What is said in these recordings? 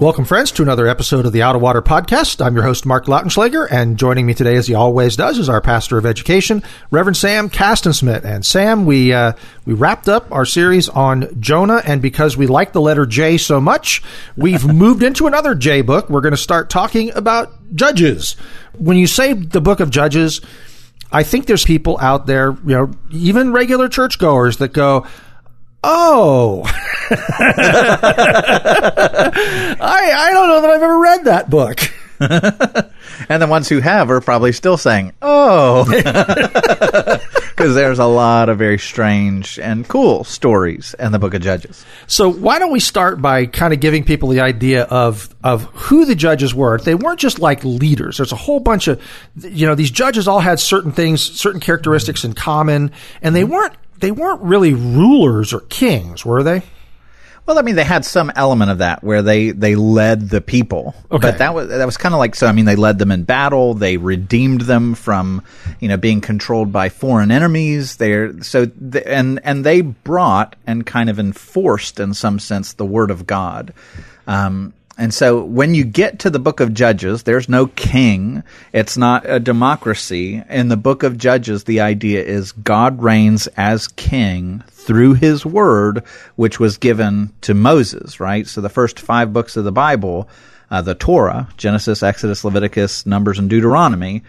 Welcome, friends, to another episode of the Out of Water Podcast. I'm your host, Mark Lautenschlager, and joining me today, as he always does, is our pastor of education, Reverend Sam Castensmith. And Sam, we uh, we wrapped up our series on Jonah, and because we like the letter J so much, we've moved into another J book. We're going to start talking about Judges. When you say the book of Judges, I think there's people out there, you know, even regular churchgoers that go, Oh, I I don't know that I've ever read that book. and the ones who have are probably still saying, "Oh," because there's a lot of very strange and cool stories in the Book of Judges. So why don't we start by kind of giving people the idea of of who the judges were? They weren't just like leaders. There's a whole bunch of you know these judges all had certain things, certain characteristics in common, and they weren't they weren't really rulers or kings, were they? Well, I mean, they had some element of that where they, they led the people, okay. but that was that was kind of like so. I mean, they led them in battle. They redeemed them from you know being controlled by foreign enemies. They're so and and they brought and kind of enforced in some sense the word of God. Um, and so when you get to the book of Judges, there's no king. It's not a democracy. In the book of Judges, the idea is God reigns as king through his word, which was given to Moses, right? So the first five books of the Bible, uh, the Torah, Genesis, Exodus, Leviticus, Numbers, and Deuteronomy,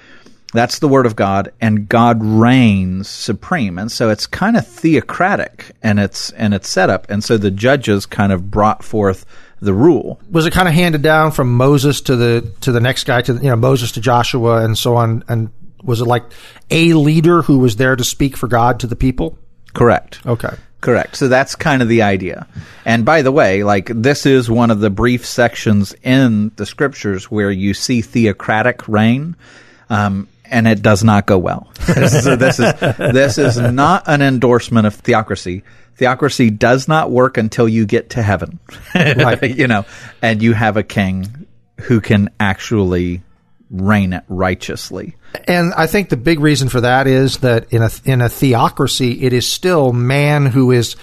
that's the word of God, and God reigns supreme. And so it's kind of theocratic and its and its setup. And so the judges kind of brought forth the rule. Was it kind of handed down from Moses to the to the next guy to you know Moses to Joshua and so on? And was it like a leader who was there to speak for God to the people? Correct. Okay. Correct. So that's kind of the idea. And by the way, like this is one of the brief sections in the scriptures where you see theocratic reign. Um, and it does not go well. so this is this is not an endorsement of theocracy theocracy does not work until you get to heaven. right. you know, and you have a king who can actually reign it righteously. And I think the big reason for that is that in a in a theocracy, it is still man who is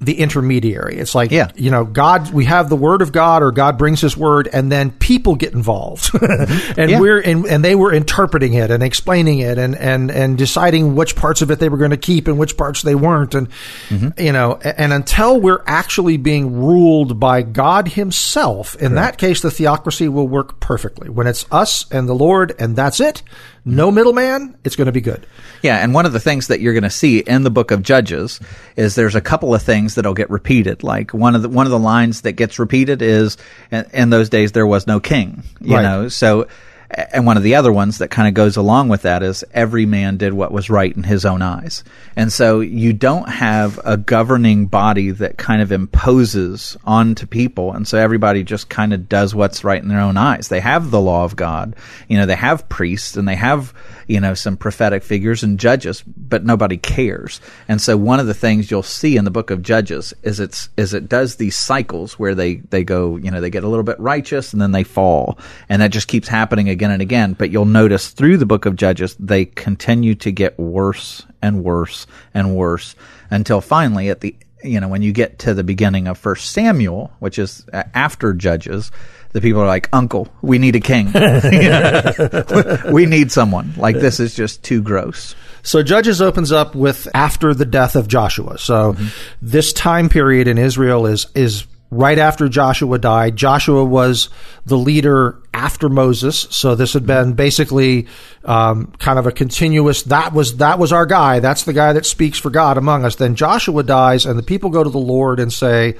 the intermediary. It's like, yeah. you know, God, we have the word of God or God brings his word and then people get involved and yeah. we're, in, and they were interpreting it and explaining it and, and, and deciding which parts of it they were going to keep and which parts they weren't. And, mm-hmm. you know, and until we're actually being ruled by God himself, in that case, the theocracy will work perfectly. When it's us and the Lord and that's it, no middleman, it's going to be good. Yeah, and one of the things that you're going to see in the book of Judges is there's a couple of things that'll get repeated. Like one of the one of the lines that gets repeated is in, in those days there was no king, you right. know. So and one of the other ones that kind of goes along with that is every man did what was right in his own eyes. And so you don't have a governing body that kind of imposes onto people. And so everybody just kind of does what's right in their own eyes. They have the law of God. You know, they have priests and they have you know, some prophetic figures and judges, but nobody cares. And so one of the things you'll see in the book of Judges is it's is it does these cycles where they they go, you know, they get a little bit righteous and then they fall. And that just keeps happening again and again. But you'll notice through the book of Judges, they continue to get worse and worse and worse until finally at the you know, when you get to the beginning of First Samuel, which is after Judges, the people are like, Uncle, we need a king. we need someone. Like, this is just too gross. So Judges opens up with after the death of Joshua. So mm-hmm. this time period in Israel is, is right after Joshua died. Joshua was the leader after Moses, so this had been basically um, kind of a continuous. That was that was our guy. That's the guy that speaks for God among us. Then Joshua dies, and the people go to the Lord and say,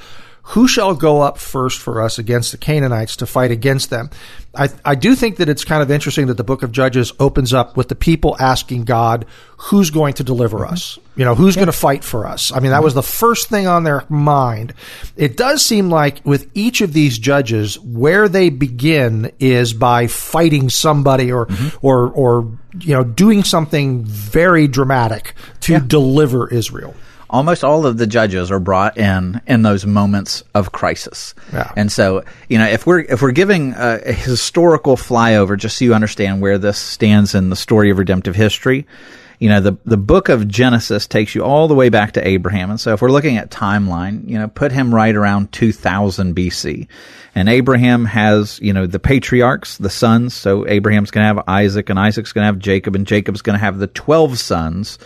who shall go up first for us against the Canaanites to fight against them? I, I do think that it's kind of interesting that the book of Judges opens up with the people asking God, who's going to deliver mm-hmm. us? You know, who's yeah. going to fight for us? I mean, that mm-hmm. was the first thing on their mind. It does seem like with each of these judges, where they begin is by fighting somebody or, mm-hmm. or, or, you know, doing something very dramatic to yeah. deliver Israel almost all of the judges are brought in in those moments of crisis. Yeah. And so, you know, if we're if we're giving a, a historical flyover, just so you understand where this stands in the story of redemptive history, you know, the the book of Genesis takes you all the way back to Abraham. And so if we're looking at timeline, you know, put him right around 2000 BC. And Abraham has, you know, the patriarchs, the sons. So Abraham's going to have Isaac and Isaac's going to have Jacob and Jacob's going to have the 12 sons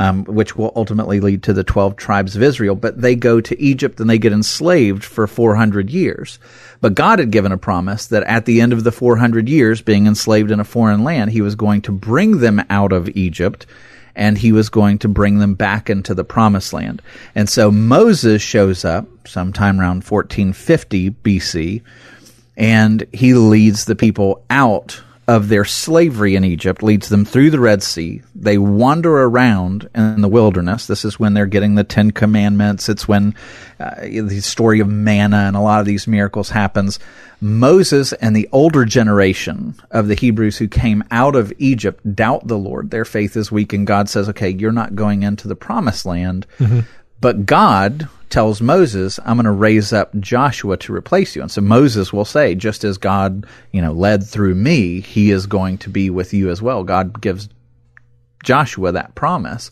um, which will ultimately lead to the 12 tribes of Israel. But they go to Egypt and they get enslaved for 400 years. But God had given a promise that at the end of the 400 years being enslaved in a foreign land, he was going to bring them out of Egypt and he was going to bring them back into the promised land. And so Moses shows up sometime around 1450 BC and he leads the people out of their slavery in Egypt leads them through the Red Sea. They wander around in the wilderness. This is when they're getting the Ten Commandments. It's when uh, the story of manna and a lot of these miracles happens. Moses and the older generation of the Hebrews who came out of Egypt doubt the Lord. Their faith is weak, and God says, "Okay, you're not going into the promised land." Mm-hmm. But God tells Moses, I'm going to raise up Joshua to replace you. And so Moses will say, just as God, you know, led through me, he is going to be with you as well. God gives Joshua that promise.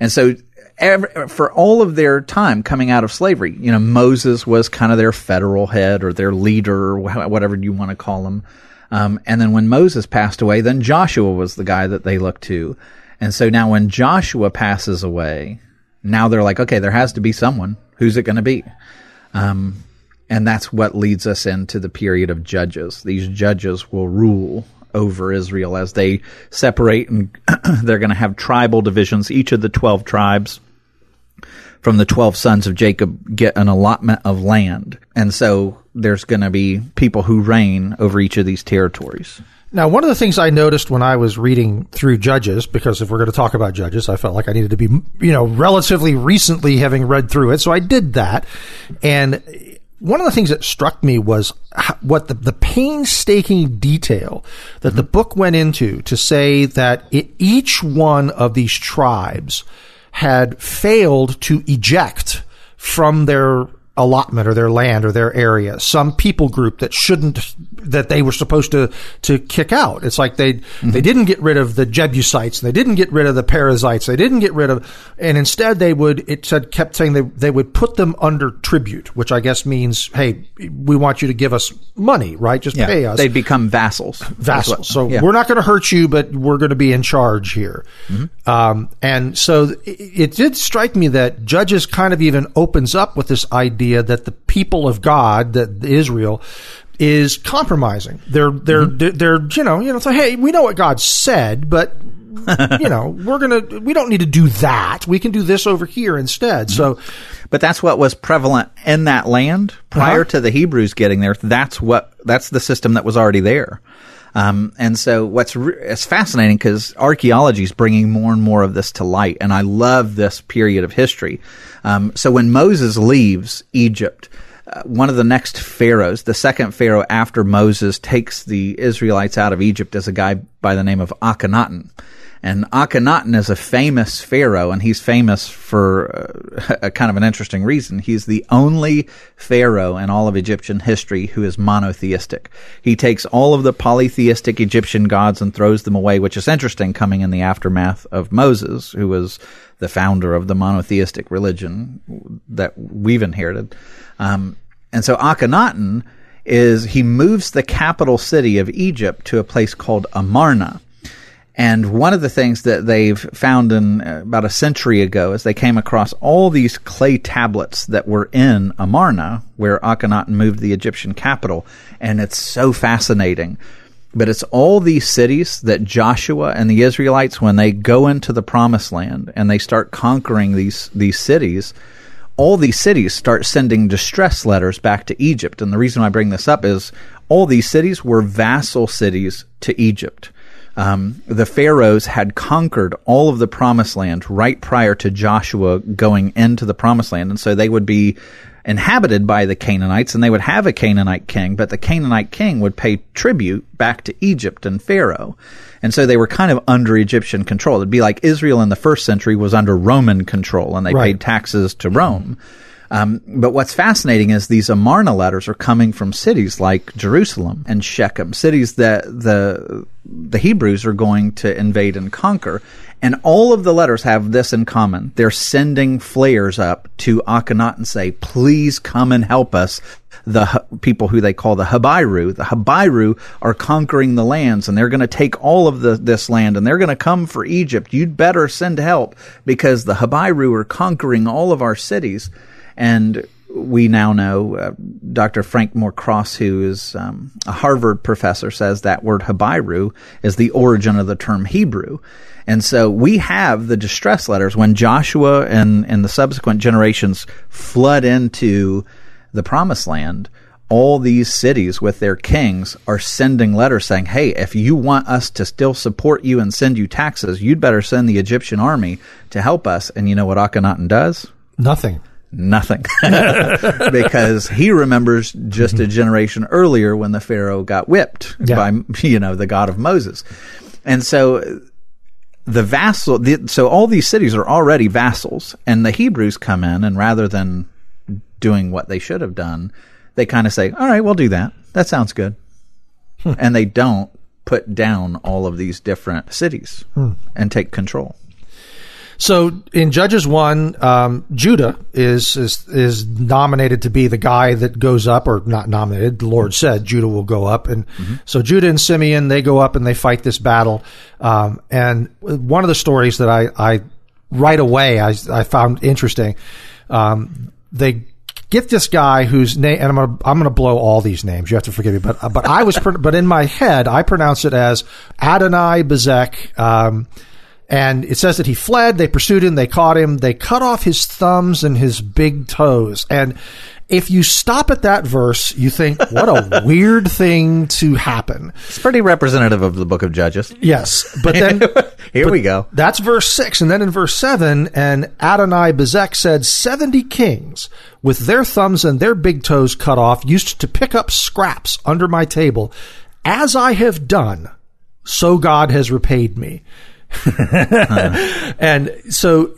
And so every, for all of their time coming out of slavery, you know, Moses was kind of their federal head or their leader whatever you want to call him. Um, and then when Moses passed away, then Joshua was the guy that they looked to. And so now when Joshua passes away, now they're like, okay, there has to be someone. Who's it going to be? Um, and that's what leads us into the period of judges. These judges will rule over Israel as they separate, and they're going to have tribal divisions. Each of the 12 tribes from the 12 sons of Jacob get an allotment of land. And so there's going to be people who reign over each of these territories. Now, one of the things I noticed when I was reading through Judges, because if we're going to talk about Judges, I felt like I needed to be, you know, relatively recently having read through it. So I did that. And one of the things that struck me was what the, the painstaking detail that mm-hmm. the book went into to say that it, each one of these tribes had failed to eject from their allotment or their land or their area, some people group that shouldn't, that they were supposed to, to kick out. It's like they, mm-hmm. they didn't get rid of the Jebusites, they didn't get rid of the Perizzites, they didn't get rid of, and instead they would, it said, kept saying they, they would put them under tribute, which I guess means, hey, we want you to give us money, right? Just yeah, pay us. They'd become vassals. Vassals. What, so yeah. we're not going to hurt you, but we're going to be in charge here. Mm-hmm. Um, and so it, it did strike me that Judges kind of even opens up with this idea idea that the people of God, that Israel, is compromising. They're they're mm-hmm. they're, they're, you know you know so hey we know what God said, but you know we're gonna we don't need to do that. We can do this over here instead. Mm-hmm. So, but that's what was prevalent in that land prior uh-huh. to the Hebrews getting there. That's what that's the system that was already there. Um, and so what's re- it's fascinating because archaeology is bringing more and more of this to light, and I love this period of history. Um, so when Moses leaves Egypt, uh, one of the next pharaohs, the second pharaoh after Moses takes the Israelites out of Egypt, is a guy by the name of Akhenaten. And Akhenaten is a famous pharaoh, and he's famous for uh, a kind of an interesting reason. He's the only pharaoh in all of Egyptian history who is monotheistic. He takes all of the polytheistic Egyptian gods and throws them away, which is interesting coming in the aftermath of Moses, who was the founder of the monotheistic religion that we've inherited. Um, and so Akhenaten is he moves the capital city of Egypt to a place called Amarna. And one of the things that they've found in uh, about a century ago is they came across all these clay tablets that were in Amarna, where Akhenaten moved the Egyptian capital. And it's so fascinating. But it's all these cities that Joshua and the Israelites, when they go into the promised land and they start conquering these, these cities, all these cities start sending distress letters back to Egypt. And the reason I bring this up is all these cities were vassal cities to Egypt. Um, the pharaohs had conquered all of the promised land right prior to Joshua going into the promised land. And so they would be inhabited by the Canaanites and they would have a Canaanite king, but the Canaanite king would pay tribute back to Egypt and Pharaoh. And so they were kind of under Egyptian control. It'd be like Israel in the first century was under Roman control and they right. paid taxes to Rome. Um, but what's fascinating is these Amarna letters are coming from cities like Jerusalem and Shechem, cities that the the Hebrews are going to invade and conquer. And all of the letters have this in common. They're sending flares up to Akhenaten say, please come and help us. The people who they call the Habiru, the Habiru are conquering the lands and they're going to take all of the, this land and they're going to come for Egypt. You'd better send help because the Habiru are conquering all of our cities. And we now know uh, Dr. Frank Moore Cross, who is um, a Harvard professor, says that word Habiru is the origin of the term Hebrew. And so we have the distress letters when Joshua and, and the subsequent generations flood into the promised land. All these cities with their kings are sending letters saying, Hey, if you want us to still support you and send you taxes, you'd better send the Egyptian army to help us. And you know what Akhenaten does? Nothing nothing because he remembers just mm-hmm. a generation earlier when the pharaoh got whipped yeah. by you know the god of moses and so the vassal, the, so all these cities are already vassals, and the Hebrews come in, and rather than doing what they should have done, they kind of say, "All right, we'll do that. That sounds good," hmm. and they don't put down all of these different cities hmm. and take control. So in Judges one, um, Judah is, is is nominated to be the guy that goes up, or not nominated. The Lord said Judah will go up, and mm-hmm. so Judah and Simeon they go up and they fight this battle. Um, and one of the stories that I, I right away I, I found interesting, um, they get this guy whose name, and I'm gonna I'm gonna blow all these names. You have to forgive me, but but I was but in my head I pronounce it as Adonai Bezek. Um, and it says that he fled. They pursued him. They caught him. They cut off his thumbs and his big toes. And if you stop at that verse, you think, what a weird thing to happen. It's pretty representative of the book of Judges. Yes. But then. Here but we go. That's verse 6. And then in verse 7, and Adonai Bezek said, 70 kings with their thumbs and their big toes cut off used to pick up scraps under my table. As I have done, so God has repaid me huh. And so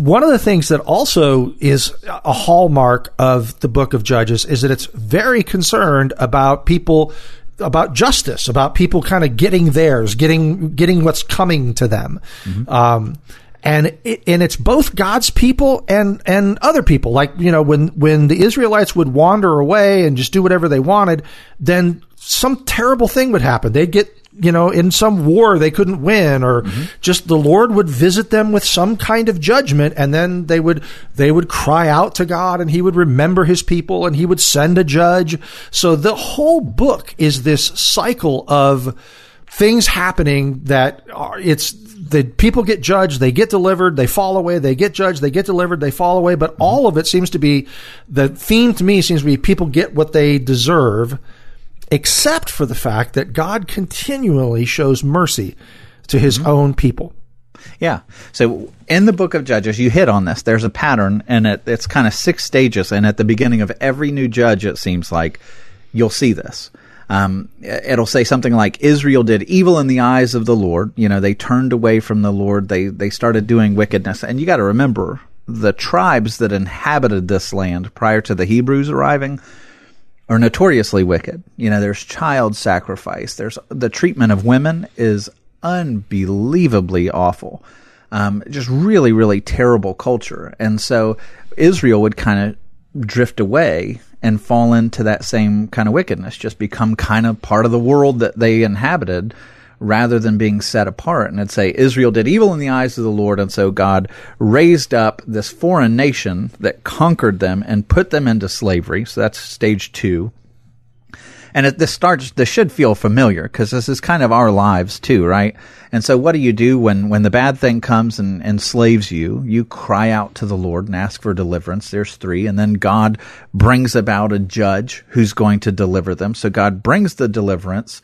one of the things that also is a hallmark of the book of Judges is that it's very concerned about people about justice, about people kind of getting theirs, getting getting what's coming to them. Mm-hmm. Um, and it, and it's both God's people and and other people. Like you know, when when the Israelites would wander away and just do whatever they wanted, then some terrible thing would happen. They'd get you know, in some war they couldn't win or mm-hmm. just the Lord would visit them with some kind of judgment and then they would, they would cry out to God and he would remember his people and he would send a judge. So the whole book is this cycle of things happening that are, it's, the people get judged, they get delivered, they fall away, they get judged, they get delivered, they fall away. But mm-hmm. all of it seems to be the theme to me seems to be people get what they deserve except for the fact that God continually shows mercy to his mm-hmm. own people. Yeah. So in the book of Judges, you hit on this. There's a pattern, and it, it's kind of six stages. And at the beginning of every new judge, it seems like you'll see this. Um, it'll say something like Israel did evil in the eyes of the Lord. You know, they turned away from the Lord. They they started doing wickedness. And you got to remember the tribes that inhabited this land prior to the Hebrews arriving are notoriously wicked. You know, there's child sacrifice. There's the treatment of women is unbelievably awful. Um, just really, really terrible culture. And so Israel would kind of drift away and fall into that same kind of wickedness, just become kind of part of the world that they inhabited rather than being set apart. And it'd say Israel did evil in the eyes of the Lord, and so God raised up this foreign nation that conquered them and put them into slavery. So that's stage two. And it, this starts, this should feel familiar because this is kind of our lives too, right? And so what do you do when, when the bad thing comes and enslaves you? You cry out to the Lord and ask for deliverance. There's three. And then God brings about a judge who's going to deliver them. So God brings the deliverance.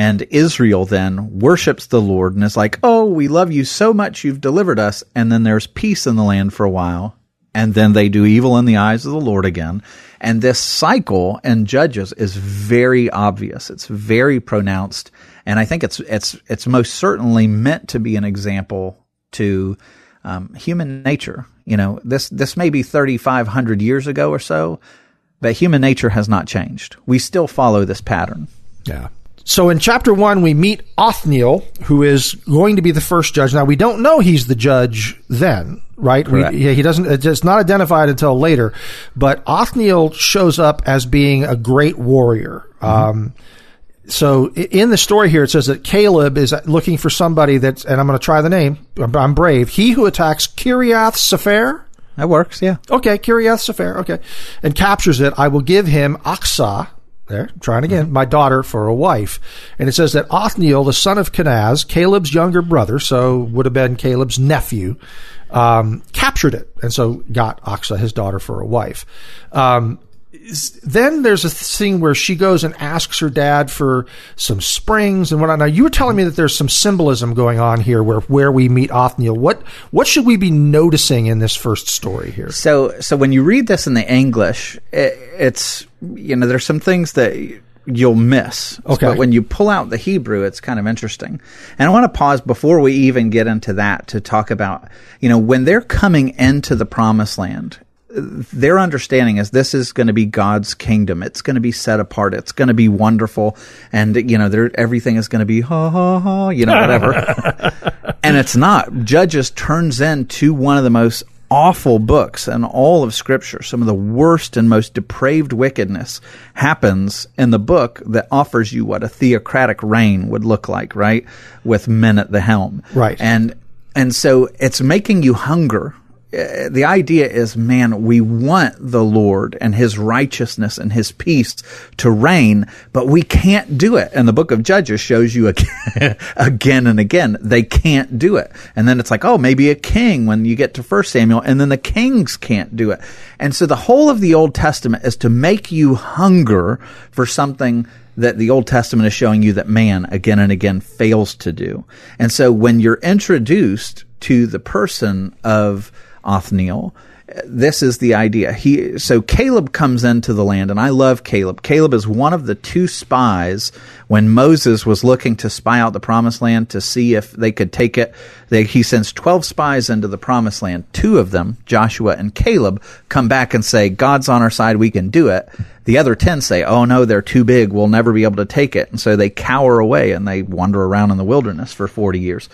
And Israel then worships the Lord and is like, Oh, we love you so much. You've delivered us. And then there's peace in the land for a while. And then they do evil in the eyes of the Lord again. And this cycle in Judges is very obvious. It's very pronounced. And I think it's, it's, it's most certainly meant to be an example to um, human nature. You know, this, this may be 3,500 years ago or so, but human nature has not changed. We still follow this pattern. Yeah. So in chapter one, we meet Othniel, who is going to be the first judge. Now we don't know he's the judge then, right? We, he doesn't. It's not identified until later. But Othniel shows up as being a great warrior. Mm-hmm. Um, so in the story here, it says that Caleb is looking for somebody that's, and I'm going to try the name. I'm brave. He who attacks Kiriath Sepher. That works, yeah. Okay, Kiriath Sepher. Okay, and captures it. I will give him Achsah, there, trying again, my daughter for a wife. And it says that Othniel, the son of Kenaz, Caleb's younger brother, so would have been Caleb's nephew, um, captured it. And so got Achsah, his daughter, for a wife. Um, then there's a thing where she goes and asks her dad for some springs and whatnot. Now you were telling me that there's some symbolism going on here where where we meet Othniel. What what should we be noticing in this first story here? So so when you read this in the English, it, it's you know there's some things that you'll miss. Okay. But when you pull out the Hebrew, it's kind of interesting. And I want to pause before we even get into that to talk about, you know, when they're coming into the promised land, their understanding is this is going to be God's kingdom. It's going to be set apart. It's going to be wonderful. And, you know, everything is going to be ha ha ha, you know, whatever. and it's not. Judges turns into one of the most awful books in all of scripture. Some of the worst and most depraved wickedness happens in the book that offers you what a theocratic reign would look like, right? With men at the helm. Right. And, and so it's making you hunger Uh, the idea is, man, we want the Lord and His righteousness and His peace to reign, but we can't do it. And the book of Judges shows you again, again and again, they can't do it. And then it's like, oh, maybe a king when you get to First Samuel, and then the kings can't do it. And so the whole of the Old Testament is to make you hunger for something that the Old Testament is showing you that man again and again fails to do. And so when you're introduced to the person of Othniel. This is the idea. He so Caleb comes into the land, and I love Caleb. Caleb is one of the two spies when Moses was looking to spy out the promised land to see if they could take it. They, he sends twelve spies into the promised land. Two of them, Joshua and Caleb, come back and say, "God's on our side. We can do it." The other ten say, "Oh no, they're too big. We'll never be able to take it." And so they cower away and they wander around in the wilderness for forty years.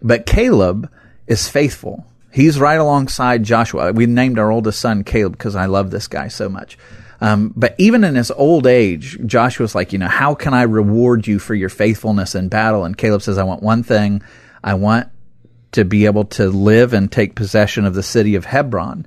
But Caleb is faithful He's right alongside Joshua. We named our oldest son Caleb because I love this guy so much. Um, but even in his old age, Joshua's like, you know, how can I reward you for your faithfulness in battle? And Caleb says, I want one thing. I want to be able to live and take possession of the city of Hebron.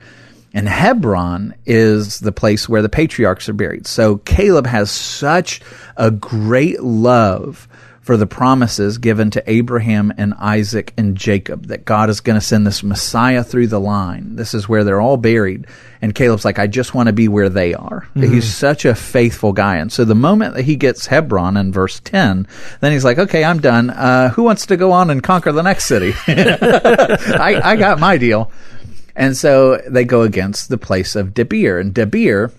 And Hebron is the place where the patriarchs are buried. So Caleb has such a great love for the promises given to Abraham and Isaac and Jacob that God is going to send this Messiah through the line. This is where they're all buried. And Caleb's like, I just want to be where they are. Mm-hmm. He's such a faithful guy. And so the moment that he gets Hebron in verse 10, then he's like, okay, I'm done. Uh, who wants to go on and conquer the next city? I, I got my deal. And so they go against the place of Debir. And Debir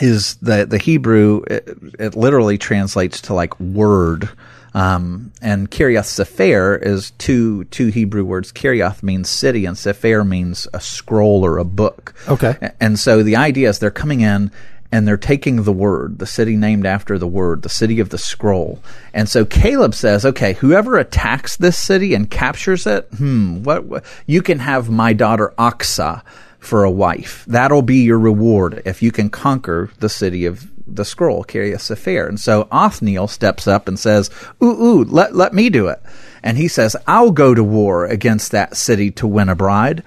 is the, the Hebrew, it, it literally translates to like word. Um, and Kiriath Sefer is two two Hebrew words. Kiriath means city, and Sefer means a scroll or a book. Okay. And so the idea is they're coming in and they're taking the word, the city named after the word, the city of the scroll. And so Caleb says, okay, whoever attacks this city and captures it, hmm, what, what you can have my daughter Achsah for a wife. That'll be your reward if you can conquer the city of the scroll, Kiriath Sefer. And so Othniel steps up and says, ooh, ooh, let, let me do it. And he says, I'll go to war against that city to win a bride.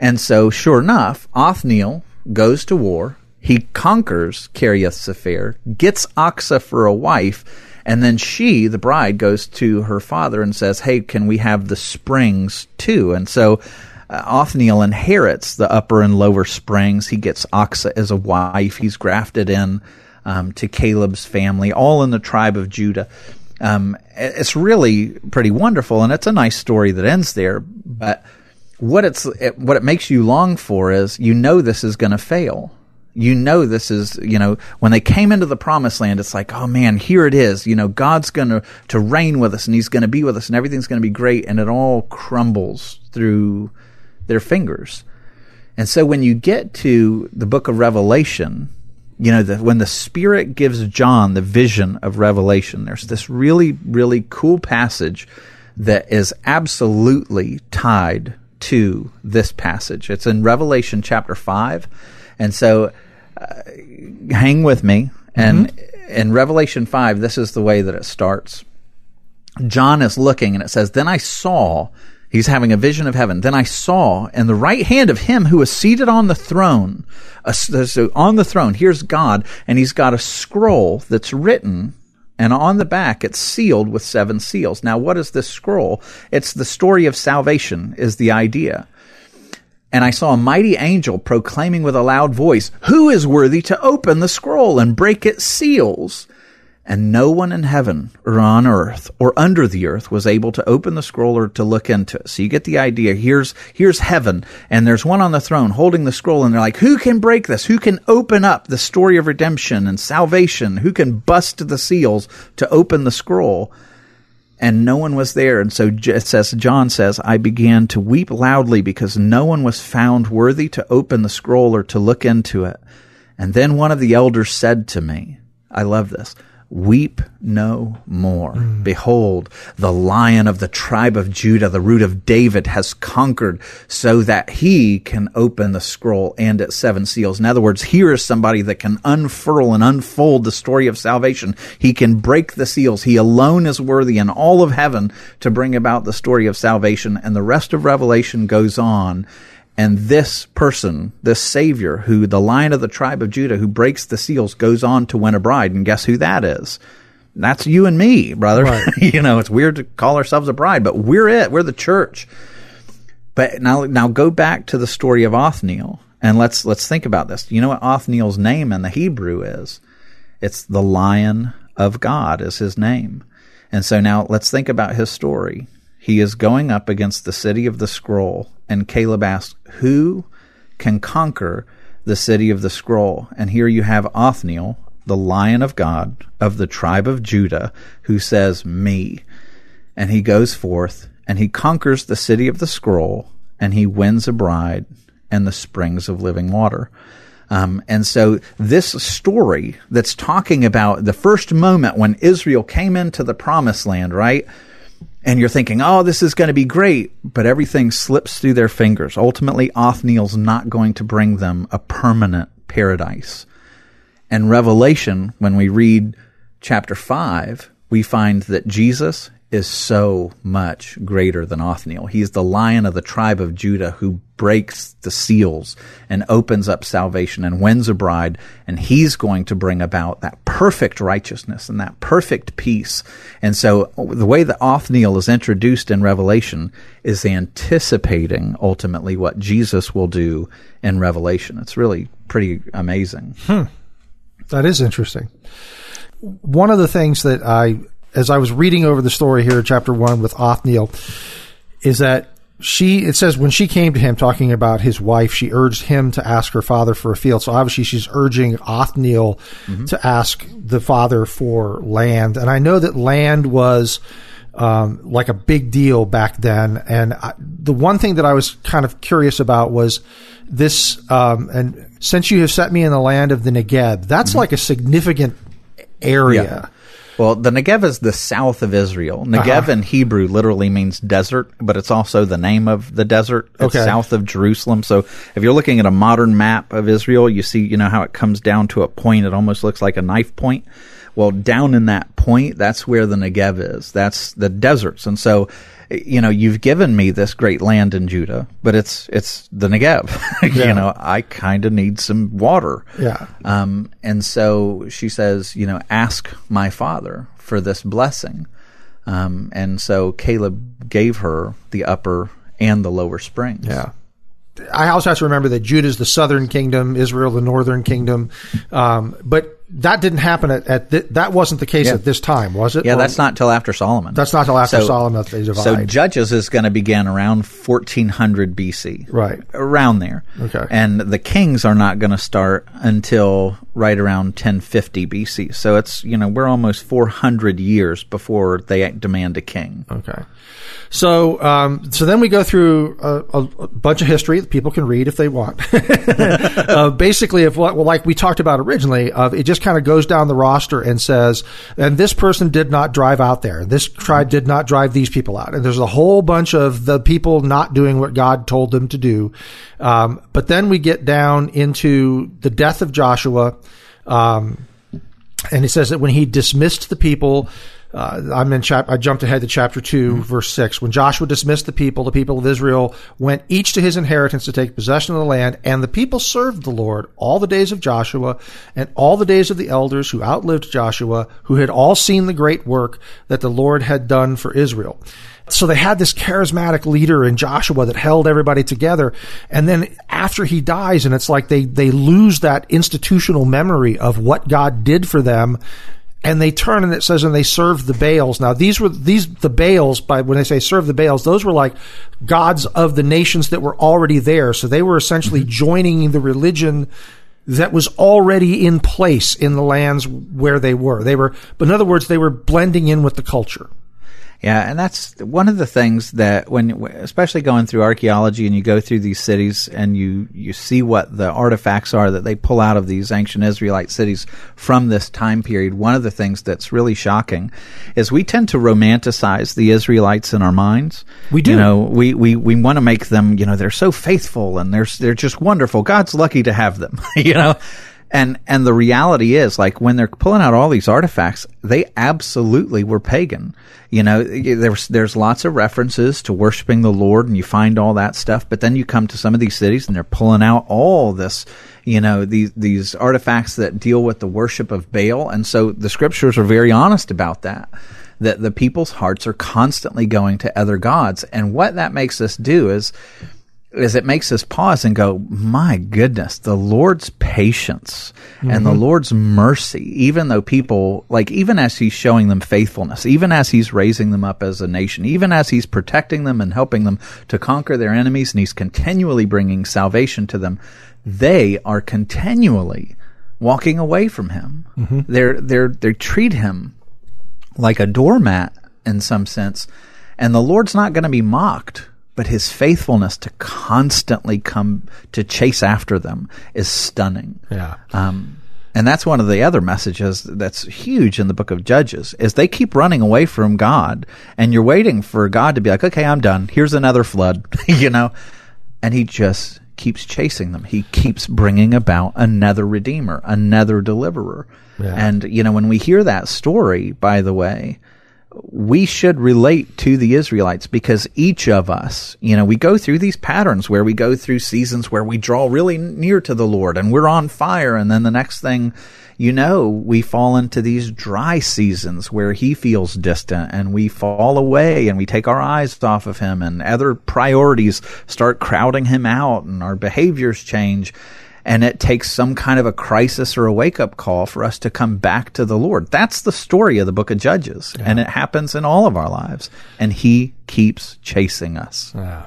And so, sure enough, Othniel goes to war He conquers Kiriath Sepher, gets Achsah for a wife, and then she, the bride, goes to her father and says, Hey, can we have the springs too? And so uh, Othniel inherits the upper and lower springs. He gets Achsah as a wife. He's grafted in um, to Caleb's family, all in the tribe of Judah. Um, it's really pretty wonderful, and it's a nice story that ends there. But what it's it, what it makes you long for is you know this is going to fail. You know this is you know when they came into the promised land, it's like oh man, here it is. You know God's going to to reign with us, and He's going to be with us, and everything's going to be great, and it all crumbles through their fingers. And so when you get to the book of Revelation, you know, the, when the Spirit gives John the vision of Revelation, there's this really, really cool passage that is absolutely tied to this passage. It's in Revelation chapter 5. And so uh, hang with me. And mm-hmm. in Revelation 5, this is the way that it starts. John is looking, and it says, Then I saw He's having a vision of heaven. Then I saw in the right hand of him who was seated on the throne, on the throne, here's God, and he's got a scroll that's written, and on the back it's sealed with seven seals. Now, what is this scroll? It's the story of salvation, is the idea. And I saw a mighty angel proclaiming with a loud voice, Who is worthy to open the scroll and break its seals? And no one in heaven or on earth or under the earth was able to open the scroll or to look into it. So you get the idea. Here's, here's heaven and there's one on the throne holding the scroll and they're like, who can break this? Who can open up the story of redemption and salvation? Who can bust the seals to open the scroll? And no one was there. And so it says, John says, I began to weep loudly because no one was found worthy to open the scroll or to look into it. And then one of the elders said to me, I love this. Weep no more. Mm. Behold, the lion of the tribe of Judah, the root of David, has conquered so that he can open the scroll and its seven seals. In other words, here is somebody that can unfurl and unfold the story of salvation. He can break the seals. He alone is worthy in all of heaven to bring about the story of salvation. And the rest of Revelation goes on and this person, this Savior, who the Lion of the tribe of Judah, who breaks the seals, goes on to win a bride. And guess who that is? That's you and me, brother. Right. you know, it's weird to call ourselves a bride, but we're it. We're the church. But now, now go back to the story of Othniel, and let's let's think about this. You know what Othniel's name in the Hebrew is? It's the Lion of God is his name. And so now let's think about his story. He is going up against the city of the scroll and Caleb asks, Who can conquer the city of the scroll? And here you have Othniel, the lion of God of the tribe of Judah, who says, Me. And he goes forth and he conquers the city of the scroll and he wins a bride and the springs of living water. Um, and so this story that's talking about the first moment when Israel came into the promised land, right? And you're thinking, oh, this is going to be great, but everything slips through their fingers. Ultimately, Othniel's not going to bring them a permanent paradise. And Revelation, when we read chapter 5, we find that Jesus is so much greater than Othniel. He's the lion of the tribe of Judah who breaks the seals and opens up salvation and wins a bride. And he's going to bring about that perfect righteousness and that perfect peace. And so the way that Othniel is introduced in Revelation is anticipating ultimately what Jesus will do in Revelation. It's really pretty amazing. Hmm. That is interesting. One of the things that I as I was reading over the story here, chapter one with Othniel, is that she it says when she came to him talking about his wife, she urged him to ask her father for a field. So obviously she's urging Othniel mm-hmm. to ask the father for land. And I know that land was um, like a big deal back then. And I, the one thing that I was kind of curious about was this. Um, and since you have set me in the land of the Negeb, that's mm-hmm. like a significant area. Yeah. Well, the Negev is the south of Israel. Negev uh-huh. in Hebrew literally means desert, but it's also the name of the desert. It's okay. south of Jerusalem. So if you're looking at a modern map of Israel, you see, you know, how it comes down to a point. It almost looks like a knife point. Well, down in that point, that's where the Negev is. That's the deserts. And so, you know, you've given me this great land in Judah, but it's it's the Negev. Yeah. you know, I kind of need some water. Yeah. Um, and so she says, you know, ask my father for this blessing. Um, and so Caleb gave her the upper and the lower springs. Yeah. I also have to remember that Judah is the southern kingdom, Israel the northern kingdom. Um, but that didn't happen at, at th- that wasn't the case yeah. at this time, was it? Yeah, or, that's not till after Solomon. That's not till after so, Solomon that they divide. So Judges is going to begin around 1400 BC, right? Around there. Okay. And the kings are not going to start until right around 1050 BC. So it's you know we're almost 400 years before they demand a king. Okay. So, um, so then we go through a, a, bunch of history that people can read if they want. uh, basically, of what, well, like we talked about originally, of it just kind of goes down the roster and says, and this person did not drive out there. This tribe did not drive these people out. And there's a whole bunch of the people not doing what God told them to do. Um, but then we get down into the death of Joshua. Um, and it says that when he dismissed the people, uh, I'm in chap. I jumped ahead to chapter 2 mm-hmm. verse six. When Joshua dismissed the people, the people of Israel went each to his inheritance to take possession of the land, and the people served the Lord all the days of Joshua and all the days of the elders who outlived Joshua, who had all seen the great work that the Lord had done for Israel. So they had this charismatic leader in Joshua that held everybody together. And then after he dies, and it's like they, they lose that institutional memory of what God did for them and they turn and it says and they served the Baals. Now these were these the Baals by when they say serve the Baals, those were like gods of the nations that were already there. So they were essentially mm-hmm. joining the religion that was already in place in the lands where they were. They were, but in other words, they were blending in with the culture. Yeah, and that's one of the things that when, especially going through archaeology, and you go through these cities and you you see what the artifacts are that they pull out of these ancient Israelite cities from this time period. One of the things that's really shocking is we tend to romanticize the Israelites in our minds. We do. You know, we we, we want to make them. You know, they're so faithful and they're they're just wonderful. God's lucky to have them. you know. And and the reality is, like when they're pulling out all these artifacts, they absolutely were pagan. You know, there's there's lots of references to worshiping the Lord, and you find all that stuff. But then you come to some of these cities, and they're pulling out all this, you know, these these artifacts that deal with the worship of Baal. And so the scriptures are very honest about that. That the people's hearts are constantly going to other gods, and what that makes us do is is it makes us pause and go, my goodness, the Lord's patience mm-hmm. and the mm-hmm. Lord's mercy, even though people, like, even as He's showing them faithfulness, even as He's raising them up as a nation, even as He's protecting them and helping them to conquer their enemies, and He's continually bringing salvation to them, they are continually walking away from Him. Mm-hmm. They're, they're, they treat Him like a doormat in some sense, and the Lord's not going to be mocked but his faithfulness to constantly come to chase after them is stunning. Yeah. Um, and that's one of the other messages that's huge in the book of Judges is they keep running away from God and you're waiting for God to be like, okay, I'm done. Here's another flood, you know, and he just keeps chasing them. He keeps bringing about another redeemer, another deliverer. Yeah. And, you know, when we hear that story, by the way, we should relate to the Israelites because each of us, you know, we go through these patterns where we go through seasons where we draw really near to the Lord and we're on fire. And then the next thing you know, we fall into these dry seasons where he feels distant and we fall away and we take our eyes off of him and other priorities start crowding him out and our behaviors change and it takes some kind of a crisis or a wake up call for us to come back to the Lord. That's the story of the book of Judges, yeah. and it happens in all of our lives, and He keeps chasing us. Yeah.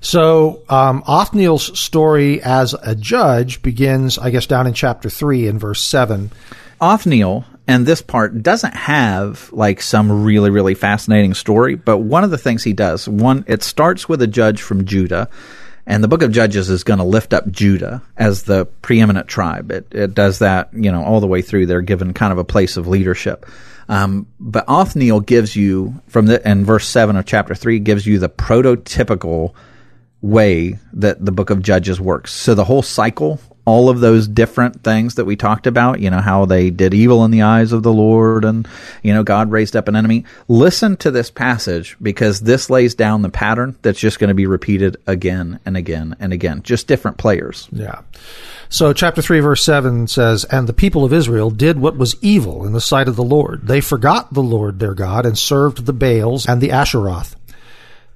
So um, Othniel's story as a judge begins, I guess, down in chapter three in verse seven. Othniel and this part doesn't have like some really really fascinating story, but one of the things he does, one it starts with a judge from Judah and the book of Judges is going to lift up Judah as the preeminent tribe. It, it does that, you know, all the way through. They're given kind of a place of leadership. Um, but Othniel gives you from the, in verse seven of chapter three gives you the prototypical way that the book of Judges works. So the whole cycle all of those different things that we talked about, you know, how they did evil in the eyes of the Lord and, you know, God raised up an enemy. Listen to this passage because this lays down the pattern that's just going to be repeated again and again and again, just different players. Yeah. So chapter 3 verse 7 says, And the people of Israel did what was evil in the sight of the Lord. They forgot the Lord their God and served the Baals and the Asheroth.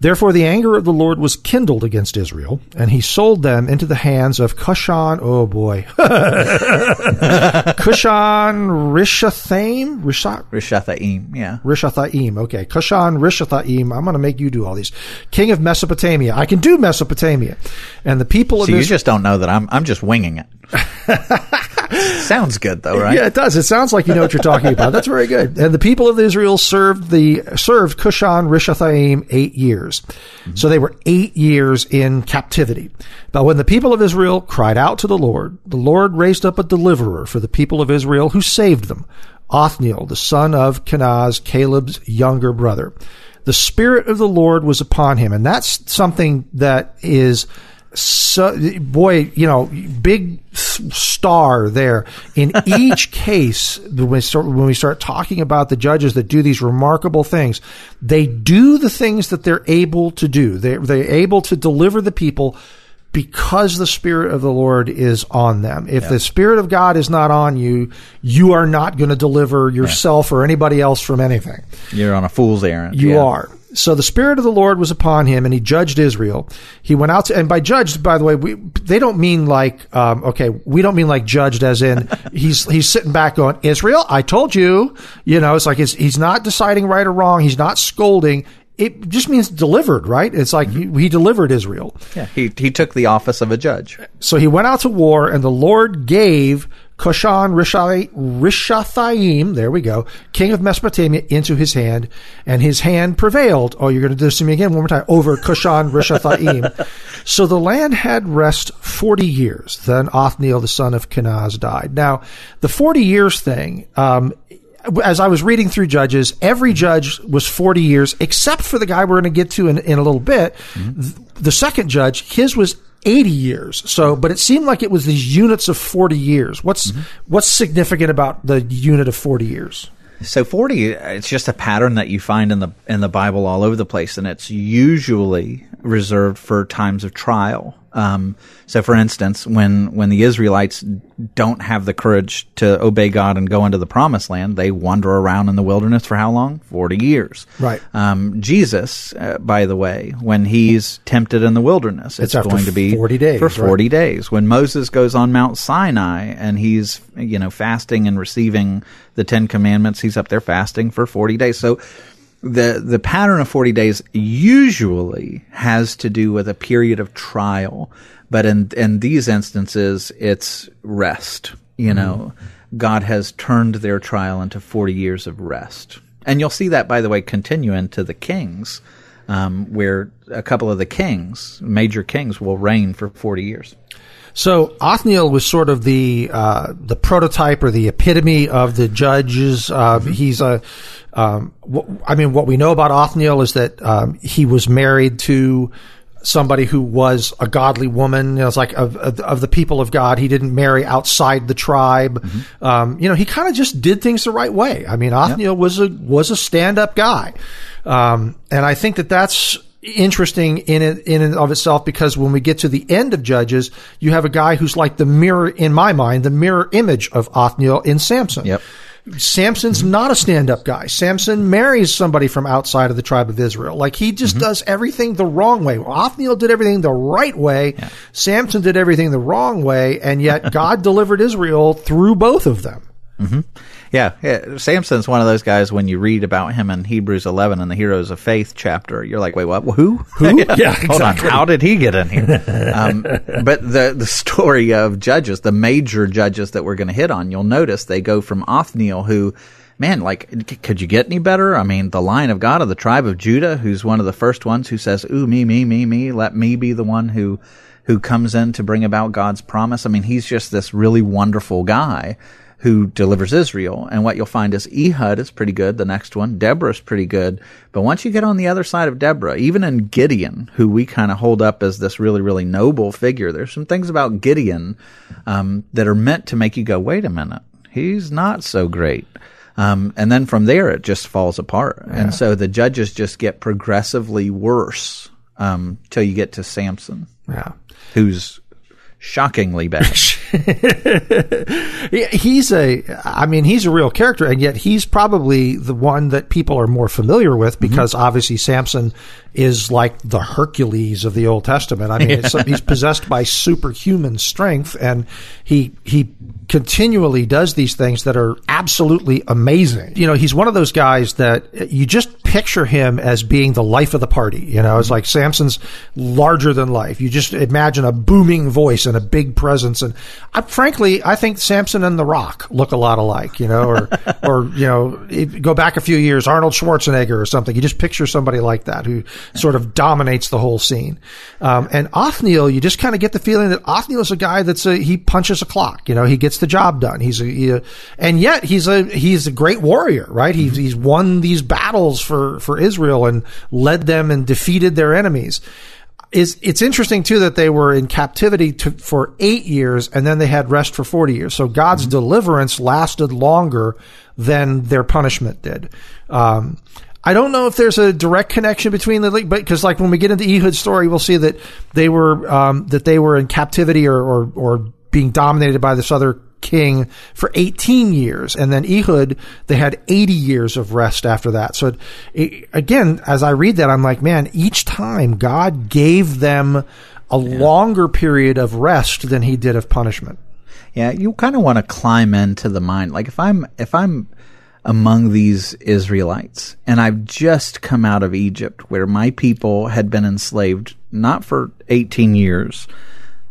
Therefore the anger of the Lord was kindled against Israel, and he sold them into the hands of Cushan, oh boy, Cushan Rishathaim? Rishathaim, yeah. Rishathaim, okay. Cushan Rishathaim, I'm going to make you do all these. King of Mesopotamia. I can do Mesopotamia. And the people of so you just don't know that I'm, I'm just winging it. Sounds good though, right? Yeah, it does. It sounds like you know what you're talking about. That's very good. And the people of Israel served the served Cushan Rishathaim eight years. Mm-hmm. So they were eight years in captivity. But when the people of Israel cried out to the Lord, the Lord raised up a deliverer for the people of Israel who saved them, Othniel, the son of Kenaz, Caleb's younger brother. The Spirit of the Lord was upon him. And that's something that is so boy, you know, big star there in each case. When we start when we start talking about the judges that do these remarkable things, they do the things that they're able to do. They they're able to deliver the people because the Spirit of the Lord is on them. If yeah. the Spirit of God is not on you, you are not going to deliver yourself yeah. or anybody else from anything. You're on a fool's errand. You yeah. are. So the Spirit of the Lord was upon him, and he judged Israel. He went out to, and by judged, by the way, we, they don't mean like, um, okay, we don't mean like judged as in he's he's sitting back going, Israel, I told you, you know, it's like he's not deciding right or wrong. He's not scolding. It just means delivered, right? It's like mm-hmm. he, he delivered Israel. Yeah, he he took the office of a judge. So he went out to war, and the Lord gave Cushan Rishathaim, there we go, king of Mesopotamia, into his hand, and his hand prevailed. Oh, you're going to do this to me again one more time over Cushan Rishathaim. so the land had rest 40 years. Then Othniel, the son of Kenaz, died. Now, the 40 years thing, um, as I was reading through judges, every judge was 40 years, except for the guy we're going to get to in, in a little bit. Mm-hmm. The second judge, his was 80 years. So, but it seemed like it was these units of 40 years. What's mm-hmm. what's significant about the unit of 40 years? So 40 it's just a pattern that you find in the in the Bible all over the place and it's usually reserved for times of trial. Um, so, for instance, when when the Israelites don't have the courage to obey God and go into the Promised Land, they wander around in the wilderness for how long? Forty years. Right. Um, Jesus, uh, by the way, when he's tempted in the wilderness, it's, it's going to be forty days. For forty right. days. When Moses goes on Mount Sinai and he's you know fasting and receiving the Ten Commandments, he's up there fasting for forty days. So the the pattern of 40 days usually has to do with a period of trial but in in these instances it's rest you know. Mm-hmm. god has turned their trial into 40 years of rest. And you'll see that by the way continue into the kings um, where a couple of the kings major kings will reign for 40 years so Othniel was sort of the uh, the prototype or the epitome of the judges. Uh, mm-hmm. He's a, um, w- I mean, what we know about Othniel is that um, he was married to somebody who was a godly woman. You know, it's like of, of, of, the people of God. He didn't marry outside the tribe. Mm-hmm. Um, you know, he kind of just did things the right way. I mean, Othniel yep. was a was a stand up guy, um, and I think that that's interesting in it, in and of itself because when we get to the end of Judges, you have a guy who's like the mirror, in my mind, the mirror image of Othniel in Samson. Yep. Samson's not a stand-up guy. Samson marries somebody from outside of the tribe of Israel. Like he just mm-hmm. does everything the wrong way. Othniel did everything the right way. Yeah. Samson did everything the wrong way, and yet God delivered Israel through both of them. Mm-hmm. Yeah, yeah, Samson's one of those guys. When you read about him in Hebrews 11 in the Heroes of Faith chapter, you're like, wait, what? Who? Who? yeah, yeah exactly. Hold on, how did he get in here? um, but the the story of judges, the major judges that we're going to hit on, you'll notice they go from Othniel, who man, like, could you get any better? I mean, the line of God of the tribe of Judah, who's one of the first ones who says, "Ooh, me, me, me, me, let me be the one who who comes in to bring about God's promise." I mean, he's just this really wonderful guy who delivers Israel. And what you'll find is Ehud is pretty good. The next one, Deborah is pretty good. But once you get on the other side of Deborah, even in Gideon, who we kind of hold up as this really, really noble figure, there's some things about Gideon um, that are meant to make you go, wait a minute, he's not so great. Um, and then from there, it just falls apart. Yeah. And so the judges just get progressively worse um, till you get to Samson, yeah. who's shockingly bad. he's a, I mean, he's a real character, and yet he's probably the one that people are more familiar with mm-hmm. because mm-hmm. obviously Samson is like the Hercules of the Old Testament. I mean, he's possessed by superhuman strength, and he he continually does these things that are absolutely amazing. You know, he's one of those guys that you just picture him as being the life of the party. You know, it's like Samson's larger than life. You just imagine a booming voice and a big presence. And I, frankly, I think Samson and The Rock look a lot alike, you know, or, or, you know, go back a few years, Arnold Schwarzenegger or something. You just picture somebody like that who sort of dominates the whole scene. Um, and Othniel, you just kind of get the feeling that Othniel is a guy that's a, he punches a clock, you know, he gets the job done. He's a, he, a and yet he's a, he's a great warrior, right? He's, he's won these battles for, for Israel and led them and defeated their enemies is it's interesting too that they were in captivity to, for eight years and then they had rest for 40 years. So God's mm-hmm. deliverance lasted longer than their punishment did. Um, I don't know if there's a direct connection between the but because like when we get into Ehud's story, we'll see that they were um, that they were in captivity or, or or being dominated by this other king for 18 years. And then Ehud, they had 80 years of rest after that. So it, again, as I read that, I'm like, man, each time God gave them a yeah. longer period of rest than he did of punishment. Yeah, you kind of want to climb into the mind. Like if I'm, if I'm, among these Israelites. And I've just come out of Egypt where my people had been enslaved not for 18 years,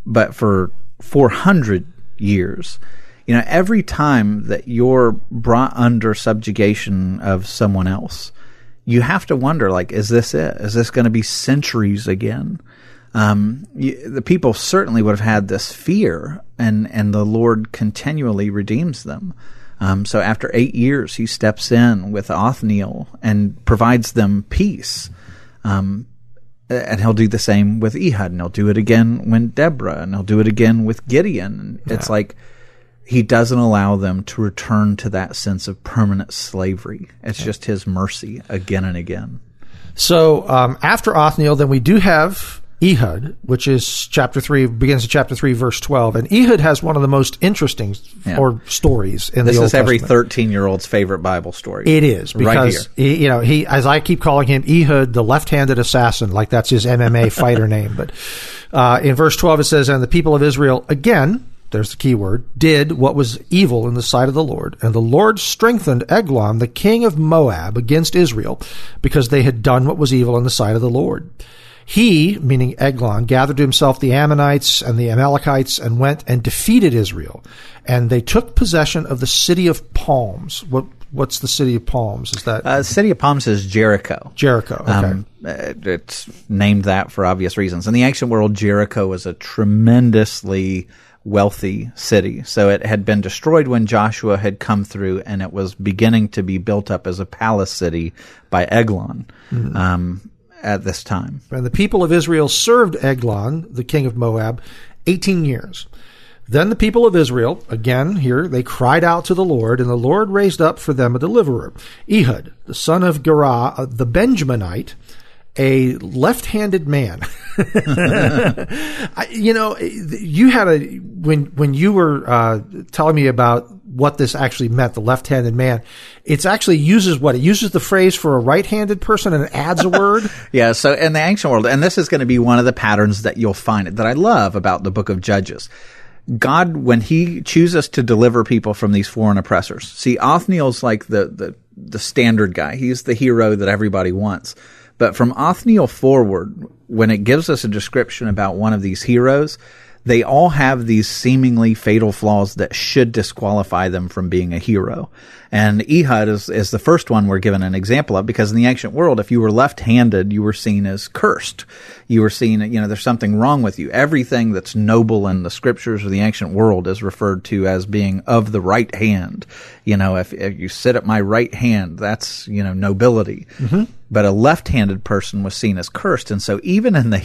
but for 400 years. You know, every time that you're brought under subjugation of someone else, you have to wonder, like, is this it? Is this going to be centuries again? Um, you, the people certainly would have had this fear, and, and the Lord continually redeems them. Um, so after eight years, he steps in with Othniel and provides them peace. Um, and he'll do the same with Ehud, and he'll do it again with Deborah, and he'll do it again with Gideon. Yeah. It's like he doesn't allow them to return to that sense of permanent slavery. It's yeah. just his mercy again and again. So um, after Othniel, then we do have Ehud, which is chapter 3, begins in chapter 3, verse 12. And Ehud has one of the most interesting yeah. or stories in this the Old This is every 13 year old's favorite Bible story. It is, because, right he, you know, he, as I keep calling him Ehud, the left handed assassin, like that's his MMA fighter name. But uh, in verse 12, it says, And the people of Israel, again, there's the key word, did what was evil in the sight of the Lord. And the Lord strengthened Eglon, the king of Moab, against Israel, because they had done what was evil in the sight of the Lord. He, meaning Eglon, gathered to himself the Ammonites and the Amalekites and went and defeated Israel. And they took possession of the city of palms. What What's the city of palms? Is that uh, city of palms is Jericho? Jericho. Okay. Um, it's named that for obvious reasons. In the ancient world, Jericho was a tremendously wealthy city. So it had been destroyed when Joshua had come through, and it was beginning to be built up as a palace city by Eglon. Mm-hmm. Um, at this time. And the people of Israel served Eglon, the king of Moab, 18 years. Then the people of Israel, again here, they cried out to the Lord, and the Lord raised up for them a deliverer, Ehud, the son of Gera, uh, the Benjaminite, a left-handed man. you know, you had a when when you were uh, telling me about what this actually meant, the left-handed man. It's actually uses what it uses the phrase for a right-handed person and adds a word. yeah. So in the ancient world, and this is going to be one of the patterns that you'll find that I love about the book of Judges. God, when He chooses to deliver people from these foreign oppressors, see, Othniel's like the the the standard guy. He's the hero that everybody wants. But from Othniel forward, when it gives us a description about one of these heroes, they all have these seemingly fatal flaws that should disqualify them from being a hero. And Ehud is, is the first one we're given an example of because in the ancient world, if you were left-handed, you were seen as cursed. You were seen, you know, there's something wrong with you. Everything that's noble in the scriptures of the ancient world is referred to as being of the right hand. You know, if, if you sit at my right hand, that's, you know, nobility. Mm-hmm. But a left-handed person was seen as cursed. And so even in the,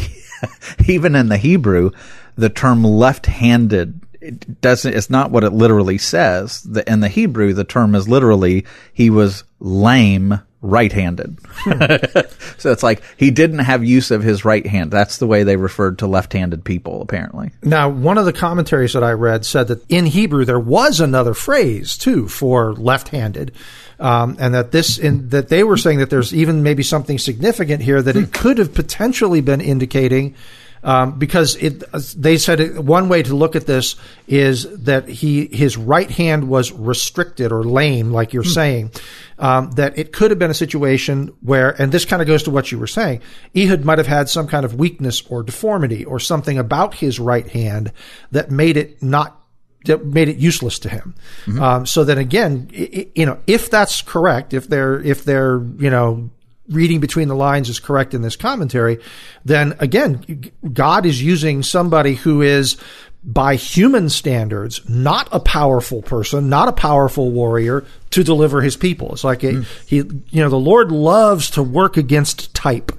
even in the Hebrew, the term left-handed it doesn't it's not what it literally says. The, in the hebrew the term is literally he was lame right-handed. So it's like he didn't have use of his right hand. That's the way they referred to left-handed people apparently. Now one of the commentaries that i read said that in hebrew there was another phrase too for left-handed um, and that this in, that they were saying that there's even maybe something significant here that it could have potentially been indicating um, because it, they said it, one way to look at this is that he his right hand was restricted or lame, like you're hmm. saying. Um, that it could have been a situation where, and this kind of goes to what you were saying, Ehud might have had some kind of weakness or deformity or something about his right hand that made it not that made it useless to him. Mm-hmm. Um, so then again, it, you know, if that's correct, if they're if they're you know reading between the lines is correct in this commentary, then again, God is using somebody who is by human standards, not a powerful person, not a powerful warrior to deliver his people. It's like a, mm. he, you know, the Lord loves to work against type.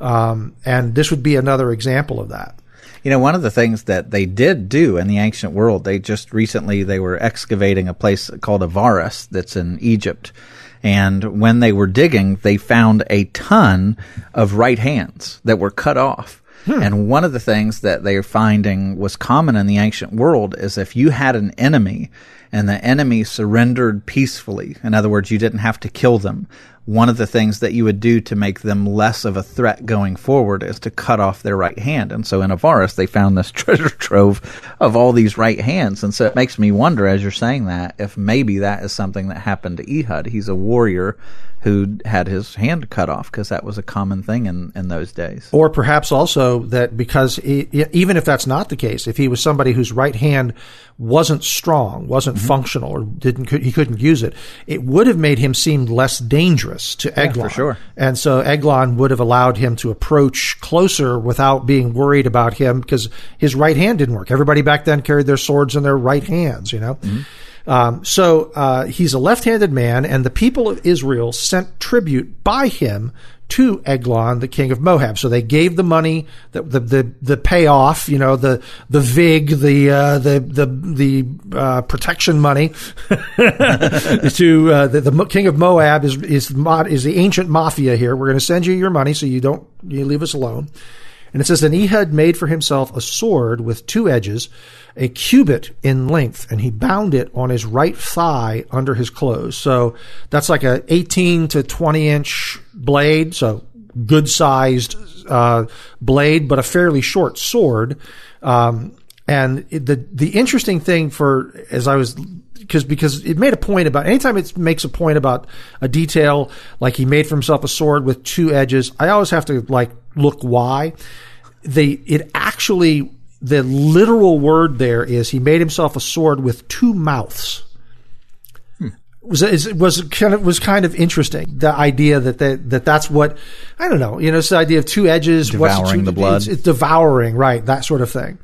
Um, and this would be another example of that. You know, one of the things that they did do in the ancient world, they just recently they were excavating a place called Avaris that's in Egypt and when they were digging, they found a ton of right hands that were cut off. Hmm. And one of the things that they're finding was common in the ancient world is if you had an enemy and the enemy surrendered peacefully, in other words, you didn't have to kill them, one of the things that you would do to make them less of a threat going forward is to cut off their right hand. And so in Avaris, they found this treasure trove of all these right hands. And so it makes me wonder, as you're saying that, if maybe that is something that happened to Ehud. He's a warrior who had his hand cut off because that was a common thing in, in those days. Or perhaps also that because he, even if that's not the case, if he was somebody whose right hand wasn't strong, wasn't mm-hmm. functional, or didn't he couldn't use it, it would have made him seem less dangerous to Eglon. Yeah, for sure. And so Eglon would have allowed him to approach closer without being worried about him because his right hand didn't work. Everybody back then carried their swords in their right hands, you know. Mm-hmm. Um, so uh, he's a left-handed man, and the people of Israel sent tribute by him to Eglon, the king of Moab. So they gave the money, the the the, the payoff, you know, the the vig, the uh, the the the uh, protection money to uh, the, the, king of Moab is is is the ancient mafia here. We're going to send you your money so you don't you leave us alone. And it says, And Ehud made for himself a sword with two edges, a cubit in length, and he bound it on his right thigh under his clothes. So that's like a 18 to 20 inch blade. So good sized uh, blade, but a fairly short sword. Um, and the the interesting thing for as I was because because it made a point about anytime it makes a point about a detail like he made for himself a sword with two edges, I always have to like look why. They it actually the literal word there is he made himself a sword with two mouths. Hmm. Was was kind of was kind of interesting. The idea that that, that that's what I don't know. You know, it's the idea of two edges, devouring two, the blood, it's, it's, devouring, right? That sort of thing.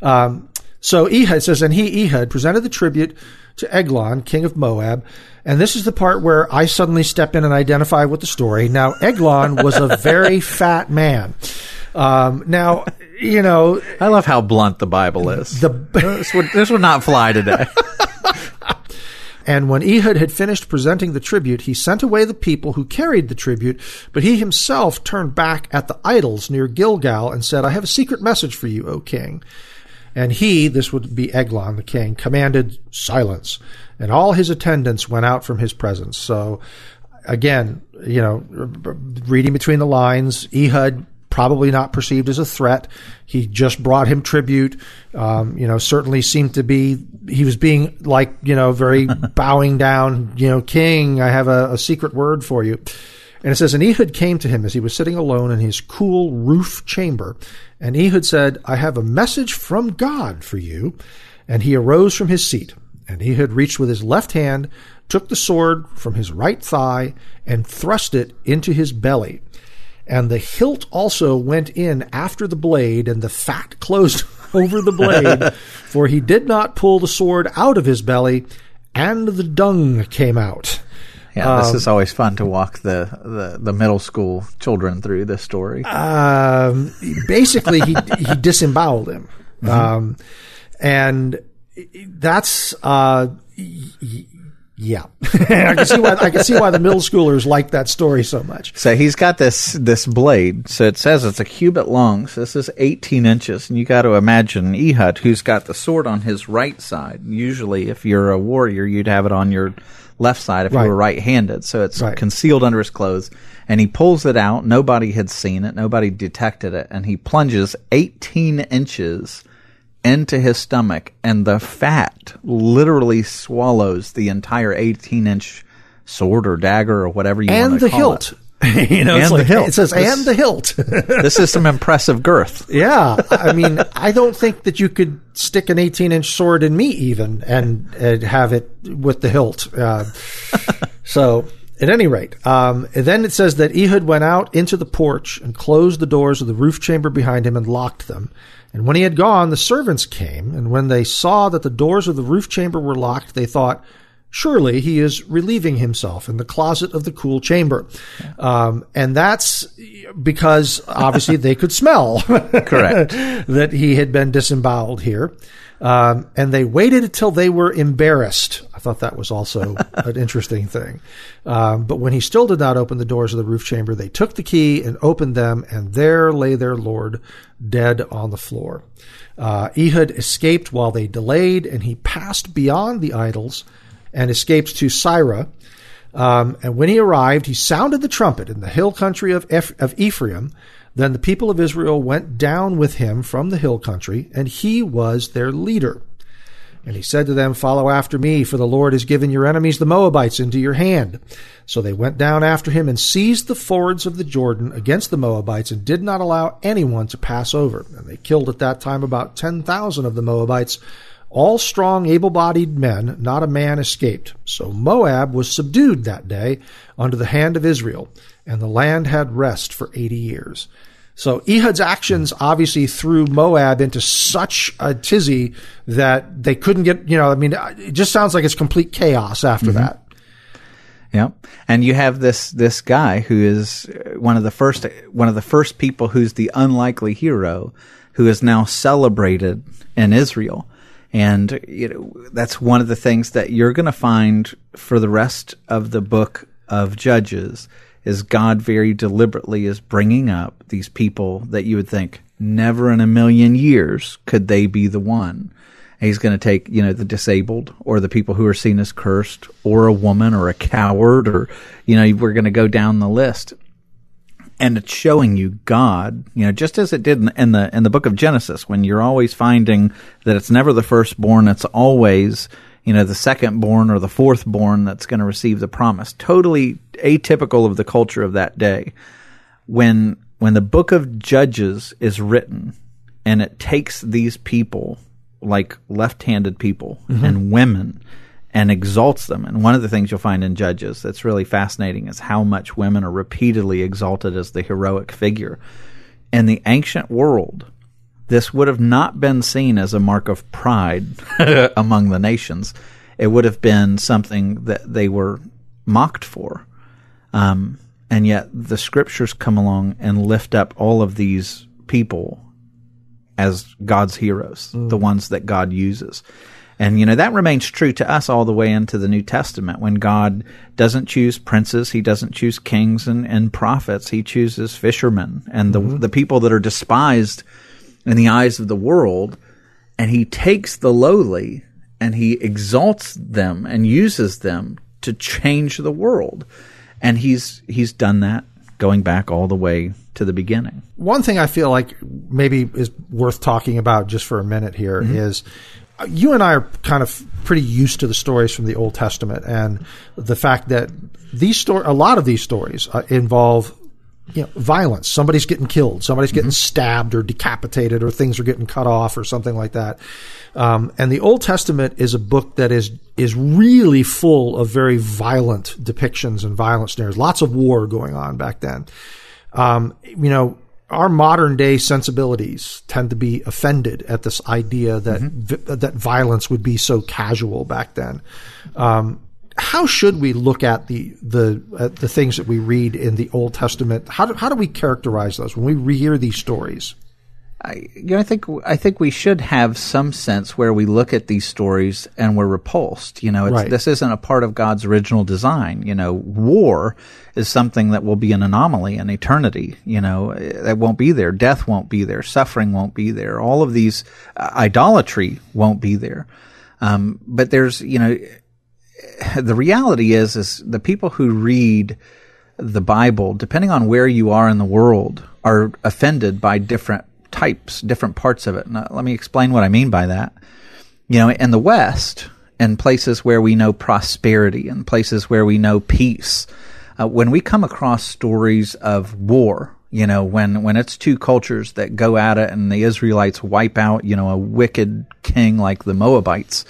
Um, so Ehud says, and he Ehud presented the tribute to Eglon, king of Moab. And this is the part where I suddenly step in and identify with the story. Now, Eglon was a very fat man. Um, now, you know, I love how blunt the Bible is. The, this, would, this would not fly today. And when Ehud had finished presenting the tribute, he sent away the people who carried the tribute, but he himself turned back at the idols near Gilgal and said, I have a secret message for you, O king. And he, this would be Eglon the king, commanded silence, and all his attendants went out from his presence. So again, you know, reading between the lines, Ehud probably not perceived as a threat. He just brought him tribute. Um, you know, certainly seemed to be he was being like you know very bowing down. You know, King, I have a, a secret word for you. And it says, And Ehud came to him as he was sitting alone in his cool roof chamber. And Ehud said, I have a message from God for you. And he arose from his seat. And Ehud reached with his left hand, took the sword from his right thigh, and thrust it into his belly. And the hilt also went in after the blade, and the fat closed over the blade, for he did not pull the sword out of his belly, and the dung came out. Yeah, this um, is always fun to walk the, the, the, middle school children through this story. Um, basically, he he disemboweled him, mm-hmm. um, and that's uh, yeah, I can see why I can see why the middle schoolers like that story so much. So he's got this this blade. So it says it's a cubit long. So this is 18 inches, and you got to imagine Ehud, who's got the sword on his right side. Usually, if you're a warrior, you'd have it on your left side if right. you were right-handed. So it's right. concealed under his clothes, and he pulls it out. Nobody had seen it. Nobody detected it, and he plunges 18 inches into his stomach, and the fat literally swallows the entire 18 inch sword or dagger or whatever you and want to call hilt. it. you know, and like, the hilt. It says, this, and the hilt. this is some impressive girth. Yeah. I mean, I don't think that you could stick an 18 inch sword in me even and, and have it with the hilt. Uh, so, at any rate, um, then it says that Ehud went out into the porch and closed the doors of the roof chamber behind him and locked them. And when he had gone, the servants came, and when they saw that the doors of the roof chamber were locked, they thought, Surely he is relieving himself in the closet of the cool chamber. Um, and that's because obviously they could smell. Correct. that he had been disemboweled here. Um, and they waited until they were embarrassed. I thought that was also an interesting thing. Um, but when he still did not open the doors of the roof chamber, they took the key and opened them, and there lay their Lord dead on the floor. Uh, Ehud escaped while they delayed, and he passed beyond the idols and escaped to Seirah. Um, and when he arrived, he sounded the trumpet in the hill country of, of Ephraim then the people of Israel went down with him from the hill country, and he was their leader. And he said to them, Follow after me, for the Lord has given your enemies, the Moabites, into your hand. So they went down after him and seized the fords of the Jordan against the Moabites and did not allow anyone to pass over. And they killed at that time about 10,000 of the Moabites, all strong, able bodied men, not a man escaped. So Moab was subdued that day under the hand of Israel, and the land had rest for 80 years. So Ehud's actions obviously threw Moab into such a tizzy that they couldn't get, you know, I mean, it just sounds like it's complete chaos after mm-hmm. that. Yeah. And you have this, this guy who is one of the first, one of the first people who's the unlikely hero who is now celebrated in Israel. And, you know, that's one of the things that you're going to find for the rest of the book of Judges is God very deliberately is bringing up these people that you would think never in a million years could they be the one. He's going to take, you know, the disabled or the people who are seen as cursed or a woman or a coward or, you know, we're going to go down the list. And it's showing you God, you know, just as it did in, the in the book of Genesis, when you're always finding that it's never the firstborn, it's always you know, the second born or the fourth born that's going to receive the promise. Totally atypical of the culture of that day. When, when the book of Judges is written and it takes these people, like left-handed people mm-hmm. and women, and exalts them. And one of the things you'll find in Judges that's really fascinating is how much women are repeatedly exalted as the heroic figure. In the ancient world, this would have not been seen as a mark of pride among the nations. It would have been something that they were mocked for. Um, and yet the scriptures come along and lift up all of these people as God's heroes, mm. the ones that God uses. And, you know, that remains true to us all the way into the New Testament. When God doesn't choose princes, he doesn't choose kings and, and prophets. He chooses fishermen and the, mm-hmm. the people that are despised in the eyes of the world, and he takes the lowly and he exalts them and uses them to change the world. And he's he's done that going back all the way to the beginning. One thing I feel like maybe is worth talking about just for a minute here mm-hmm. is you and I are kind of pretty used to the stories from the Old Testament and the fact that these story, a lot of these stories uh, involve you know, violence. Somebody's getting killed. Somebody's getting mm-hmm. stabbed or decapitated or things are getting cut off or something like that. Um, and the Old Testament is a book that is, is really full of very violent depictions and violent scenarios. Lots of war going on back then. Um, you know, our modern day sensibilities tend to be offended at this idea that mm-hmm. vi- that violence would be so casual back then. Um, how should we look at the the uh, the things that we read in the Old Testament? How do, how do we characterize those when we rehear these stories? I, you know, I think I think we should have some sense where we look at these stories and we're repulsed. You know, right. this isn't a part of God's original design. You know, war is something that will be an anomaly in eternity. You know, that won't be there. Death won't be there. Suffering won't be there. All of these uh, idolatry won't be there. Um, but there's, you know, the reality is, is the people who read the Bible, depending on where you are in the world, are offended by different types, different parts of it. Now, let me explain what I mean by that. You know, in the West, in places where we know prosperity, in places where we know peace, uh, when we come across stories of war, you know, when, when it's two cultures that go at it and the Israelites wipe out, you know, a wicked king like the Moabites,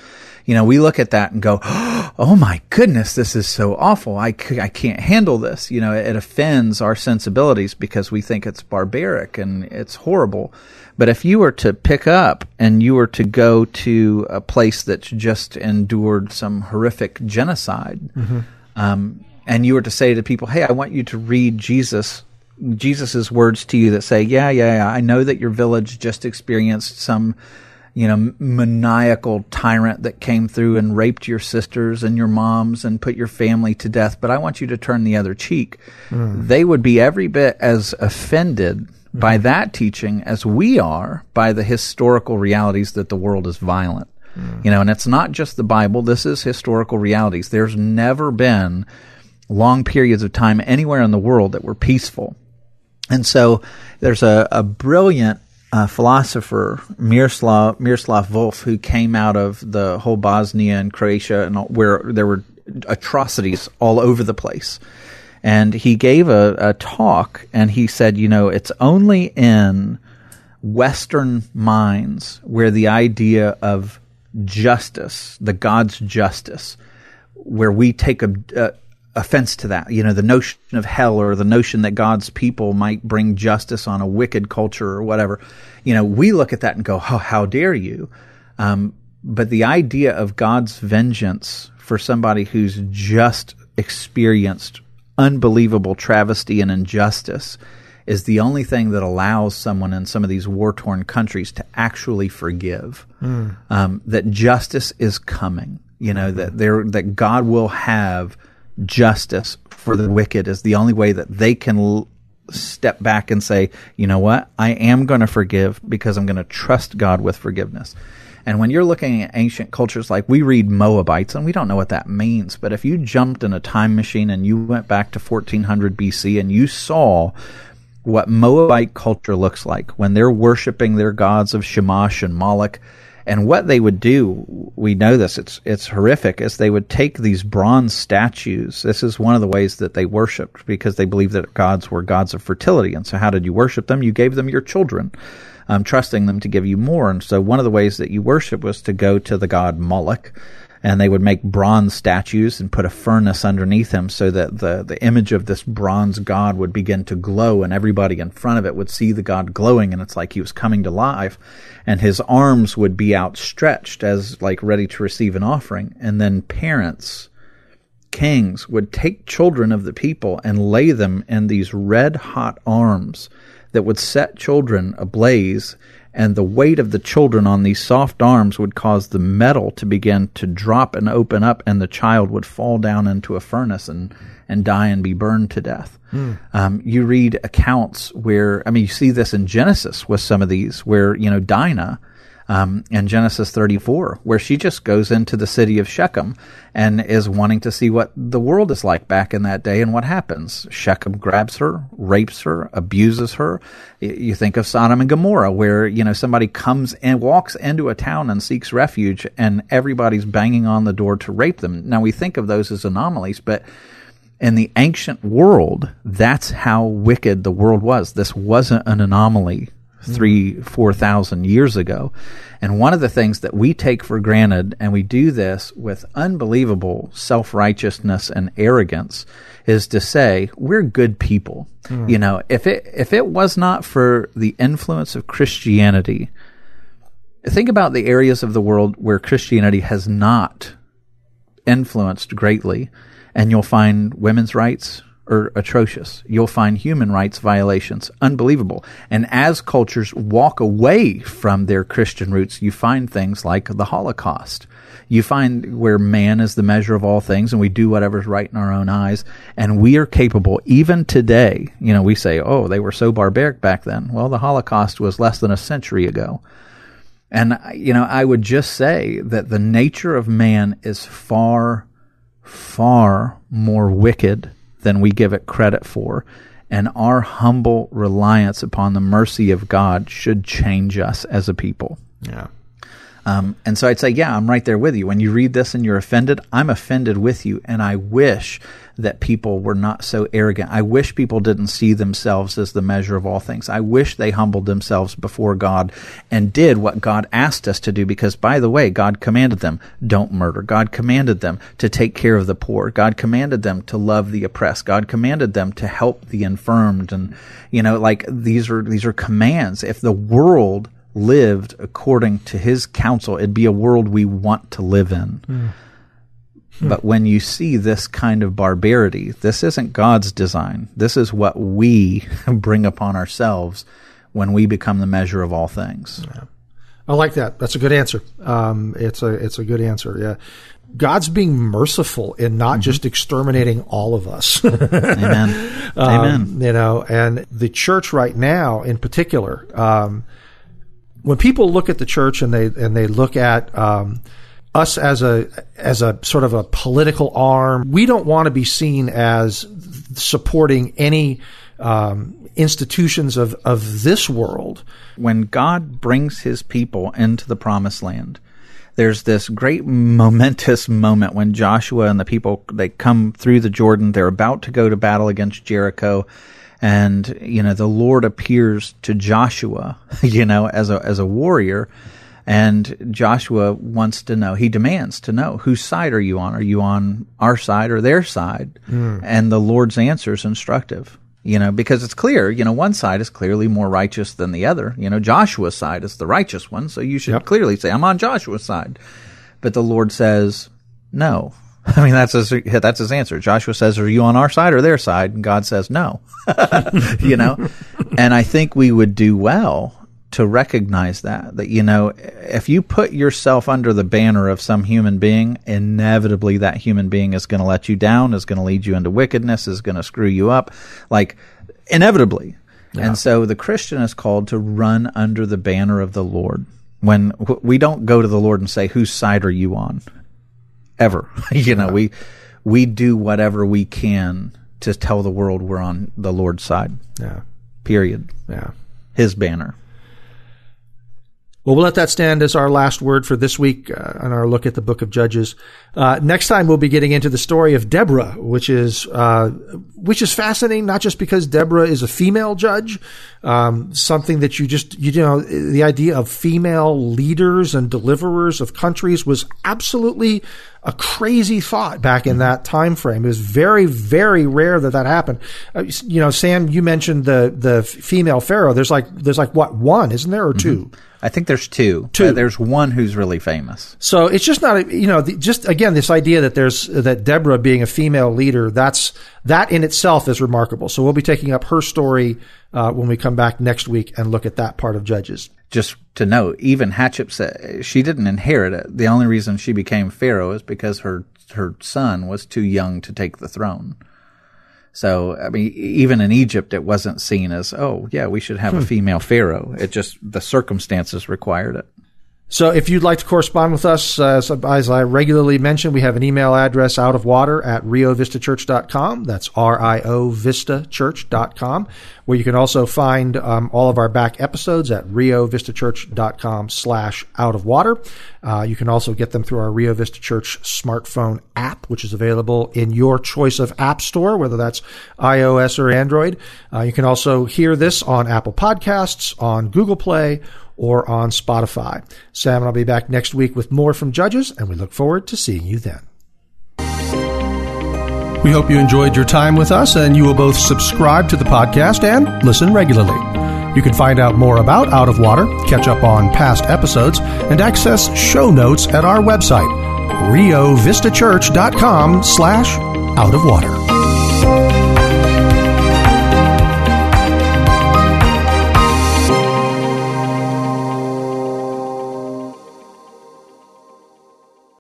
you know, we look at that and go, oh my goodness, this is so awful. I, c- I can't handle this. You know, it, it offends our sensibilities because we think it's barbaric and it's horrible. But if you were to pick up and you were to go to a place that's just endured some horrific genocide, mm-hmm. um, and you were to say to people, hey, I want you to read Jesus Jesus's words to you that say, yeah, yeah, yeah, I know that your village just experienced some you know, maniacal tyrant that came through and raped your sisters and your moms and put your family to death, but I want you to turn the other cheek. Mm. They would be every bit as offended mm. by that teaching as we are by the historical realities that the world is violent. Mm. You know, and it's not just the Bible, this is historical realities. There's never been long periods of time anywhere in the world that were peaceful. And so there's a, a brilliant uh, philosopher Miroslav Miroslav Volf, who came out of the whole Bosnia and Croatia, and all, where there were atrocities all over the place. And he gave a, a talk, and he said, you know, it's only in Western minds where the idea of justice, the God's justice, where we take a, a offense to that. You know, the notion of hell or the notion that God's people might bring justice on a wicked culture or whatever. You know, we look at that and go, "Oh, how dare you!" Um, but the idea of God's vengeance for somebody who's just experienced unbelievable travesty and injustice is the only thing that allows someone in some of these war torn countries to actually forgive. Mm. Um, that justice is coming. You know that there that God will have justice for the wicked is the only way that they can l- step back and say, you know what? I am going to forgive because I'm going to trust God with forgiveness. And when you're looking at ancient cultures, like we read Moabites, and we don't know what that means, but if you jumped in a time machine and you went back to 1400 BC and you saw what Moabite culture looks like when they're worshiping their gods of Shamash and Moloch, and what they would do, we know this, it's, it's horrific, is they would take these bronze statues. This is one of the ways that they worshiped because they believed that gods were gods of fertility. And so how did you worship them? You gave them your children, um, trusting them to give you more. And so one of the ways that you worship was to go to the god Moloch and they would make bronze statues and put a furnace underneath him so that the, the image of this bronze god would begin to glow and everybody in front of it would see the god glowing and it's like he was coming to life. And his arms would be outstretched as like ready to receive an offering. And then parents kings would take children of the people and lay them in these red hot arms that would set children ablaze and the weight of the children on these soft arms would cause the metal to begin to drop and open up, and the child would fall down into a furnace and, and die and be burned to death. Mm. Um, you read accounts where, I mean, you see this in Genesis with some of these, where, you know, Dinah, um, in Genesis 34, where she just goes into the city of Shechem and is wanting to see what the world is like back in that day and what happens. Shechem grabs her, rapes her, abuses her. You think of Sodom and Gomorrah, where, you know, somebody comes and walks into a town and seeks refuge and everybody's banging on the door to rape them. Now we think of those as anomalies, but in the ancient world, that's how wicked the world was. This wasn't an anomaly three, four thousand years ago. And one of the things that we take for granted, and we do this with unbelievable self righteousness and arrogance, is to say we're good people. Mm. You know, if it if it was not for the influence of Christianity, think about the areas of the world where Christianity has not influenced greatly, and you'll find women's rights, are atrocious. You'll find human rights violations unbelievable. And as cultures walk away from their Christian roots, you find things like the Holocaust. You find where man is the measure of all things and we do whatever's right in our own eyes. And we are capable, even today, you know, we say, oh, they were so barbaric back then. Well, the Holocaust was less than a century ago. And, you know, I would just say that the nature of man is far, far more wicked than we give it credit for. And our humble reliance upon the mercy of God should change us as a people. Yeah. Um, and so I'd say, yeah, I'm right there with you. When you read this and you're offended, I'm offended with you. And I wish that people were not so arrogant. I wish people didn't see themselves as the measure of all things. I wish they humbled themselves before God and did what God asked us to do because, by the way, God commanded them, don't murder. God commanded them to take care of the poor. God commanded them to love the oppressed. God commanded them to help the infirmed. And, you know, like these are, these are commands. If the world lived according to his counsel, it'd be a world we want to live in. Mm. But when you see this kind of barbarity, this isn't God's design. This is what we bring upon ourselves when we become the measure of all things. Yeah. I like that. That's a good answer. Um, it's a it's a good answer. Yeah, God's being merciful in not mm-hmm. just exterminating all of us. Amen. Um, Amen. You know, and the church right now, in particular, um, when people look at the church and they and they look at um, us as a as a sort of a political arm, we don't want to be seen as supporting any um, institutions of of this world. When God brings His people into the Promised Land, there's this great momentous moment when Joshua and the people they come through the Jordan. They're about to go to battle against Jericho and you know the Lord appears to Joshua, you know, as a as a warrior, and Joshua wants to know. He demands to know whose side are you on? Are you on our side or their side? Mm. And the Lord's answer is instructive. You know, because it's clear, you know, one side is clearly more righteous than the other. You know, Joshua's side is the righteous one, so you should yep. clearly say, I'm on Joshua's side. But the Lord says, no, I mean, that's his, that's his answer. Joshua says, are you on our side or their side? And God says, no, you know, and I think we would do well to recognize that, that, you know, if you put yourself under the banner of some human being, inevitably that human being is going to let you down, is going to lead you into wickedness, is going to screw you up. Like, inevitably. Yeah. And so the Christian is called to run under the banner of the Lord. When we don't go to the Lord and say, whose side are you on? ever. you know, we we do whatever we can to tell the world we're on the Lord's side. Yeah. Period. Yeah. His banner. Well, we'll let that stand as our last word for this week uh, on our look at the book of Judges. Uh, next time we'll be getting into the story of Deborah, which is uh, which is fascinating, not just because Deborah is a female judge, um, something that you just you know the idea of female leaders and deliverers of countries was absolutely a crazy thought back in that time frame. It was very, very rare that that happened. Uh, you know, Sam, you mentioned the the female pharaoh. There's like there's like what one, isn't there, or 2 mm-hmm. I think there's two. Two. Uh, there's one who's really famous. So it's just not, a, you know, the, just again this idea that there's that Deborah being a female leader. That's that in itself is remarkable. So we'll be taking up her story uh, when we come back next week and look at that part of Judges just to note, even Hatshepsut, she didn't inherit it. The only reason she became pharaoh is because her her son was too young to take the throne. So, I mean, even in Egypt, it wasn't seen as, oh, yeah, we should have hmm. a female pharaoh. It just, the circumstances required it. So if you'd like to correspond with us, uh, as I regularly mention, we have an email address out of water at riovistachurch.com. That's R-I-O vistachurch.com, where you can also find um, all of our back episodes at riovistachurch.com slash out of water. Uh, you can also get them through our Rio Vista Church smartphone app, which is available in your choice of app store, whether that's iOS or Android. Uh, you can also hear this on Apple Podcasts, on Google Play, or on Spotify. Sam and I'll be back next week with more from Judges, and we look forward to seeing you then. We hope you enjoyed your time with us, and you will both subscribe to the podcast and listen regularly. You can find out more about Out of Water, catch up on past episodes, and access show notes at our website, riovistachurch.com slash out of water.